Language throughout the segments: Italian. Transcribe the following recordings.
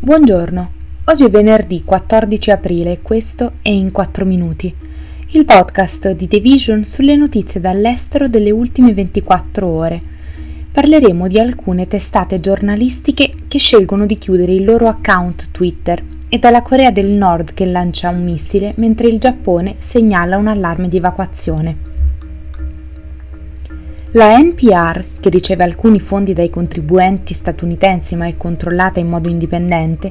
Buongiorno, oggi è venerdì 14 aprile e questo è In 4 Minuti, il podcast di The Vision sulle notizie dall'estero delle ultime 24 ore. Parleremo di alcune testate giornalistiche che scelgono di chiudere il loro account Twitter e dalla Corea del Nord che lancia un missile mentre il Giappone segnala un allarme di evacuazione. La NPR, che riceve alcuni fondi dai contribuenti statunitensi ma è controllata in modo indipendente,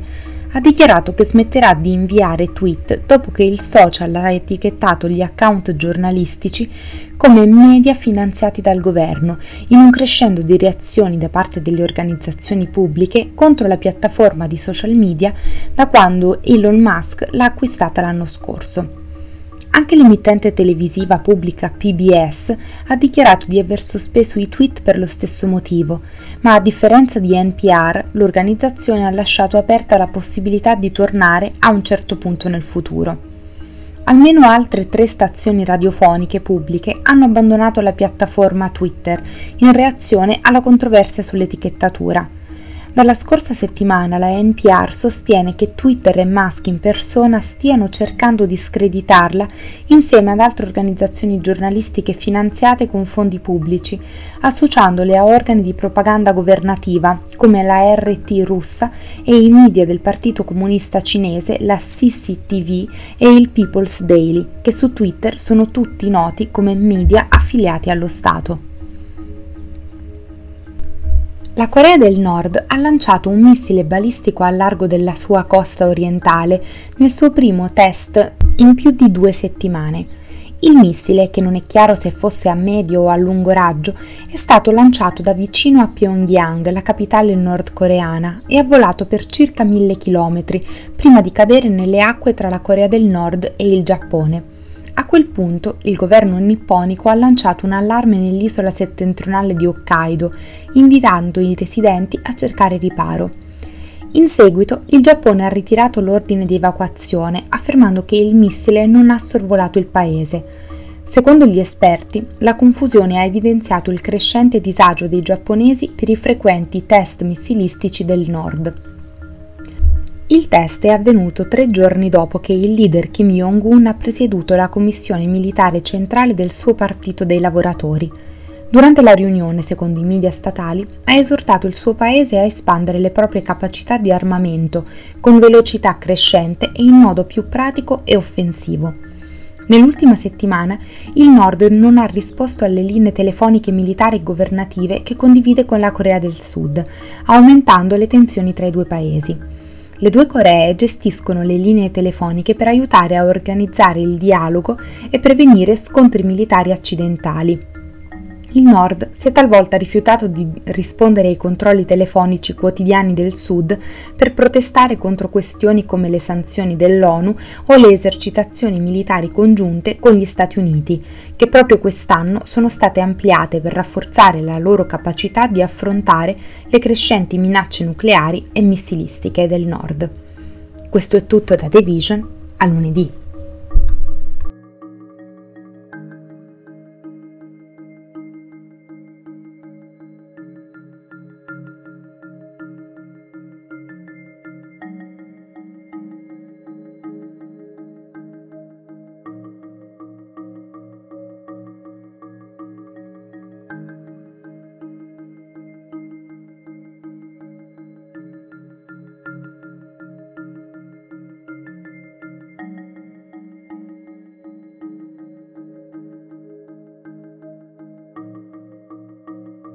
ha dichiarato che smetterà di inviare tweet dopo che il social ha etichettato gli account giornalistici come media finanziati dal governo, in un crescendo di reazioni da parte delle organizzazioni pubbliche contro la piattaforma di social media da quando Elon Musk l'ha acquistata l'anno scorso. Anche l'emittente televisiva pubblica PBS ha dichiarato di aver sospeso i tweet per lo stesso motivo, ma a differenza di NPR, l'organizzazione ha lasciato aperta la possibilità di tornare a un certo punto nel futuro. Almeno altre tre stazioni radiofoniche pubbliche hanno abbandonato la piattaforma Twitter in reazione alla controversia sull'etichettatura. Dalla scorsa settimana la NPR sostiene che Twitter e Musk in persona stiano cercando di screditarla insieme ad altre organizzazioni giornalistiche finanziate con fondi pubblici, associandole a organi di propaganda governativa come la RT russa e i media del Partito Comunista Cinese, la CCTV e il People's Daily, che su Twitter sono tutti noti come media affiliati allo Stato. La Corea del Nord ha lanciato un missile balistico a largo della sua costa orientale nel suo primo test in più di due settimane. Il missile, che non è chiaro se fosse a medio o a lungo raggio, è stato lanciato da vicino a Pyongyang, la capitale nordcoreana, e ha volato per circa mille chilometri prima di cadere nelle acque tra la Corea del Nord e il Giappone. A quel punto il governo nipponico ha lanciato un allarme nell'isola settentrionale di Hokkaido, invitando i residenti a cercare riparo. In seguito il Giappone ha ritirato l'ordine di evacuazione, affermando che il missile non ha sorvolato il paese. Secondo gli esperti, la confusione ha evidenziato il crescente disagio dei giapponesi per i frequenti test missilistici del nord. Il test è avvenuto tre giorni dopo che il leader Kim Jong-un ha presieduto la commissione militare centrale del suo partito dei lavoratori. Durante la riunione, secondo i media statali, ha esortato il suo paese a espandere le proprie capacità di armamento con velocità crescente e in modo più pratico e offensivo. Nell'ultima settimana il Nord non ha risposto alle linee telefoniche militari e governative che condivide con la Corea del Sud, aumentando le tensioni tra i due paesi. Le due Coree gestiscono le linee telefoniche per aiutare a organizzare il dialogo e prevenire scontri militari accidentali. Il Nord si è talvolta rifiutato di rispondere ai controlli telefonici quotidiani del Sud per protestare contro questioni come le sanzioni dell'ONU o le esercitazioni militari congiunte con gli Stati Uniti, che proprio quest'anno sono state ampliate per rafforzare la loro capacità di affrontare le crescenti minacce nucleari e missilistiche del Nord. Questo è tutto da The Vision, a lunedì.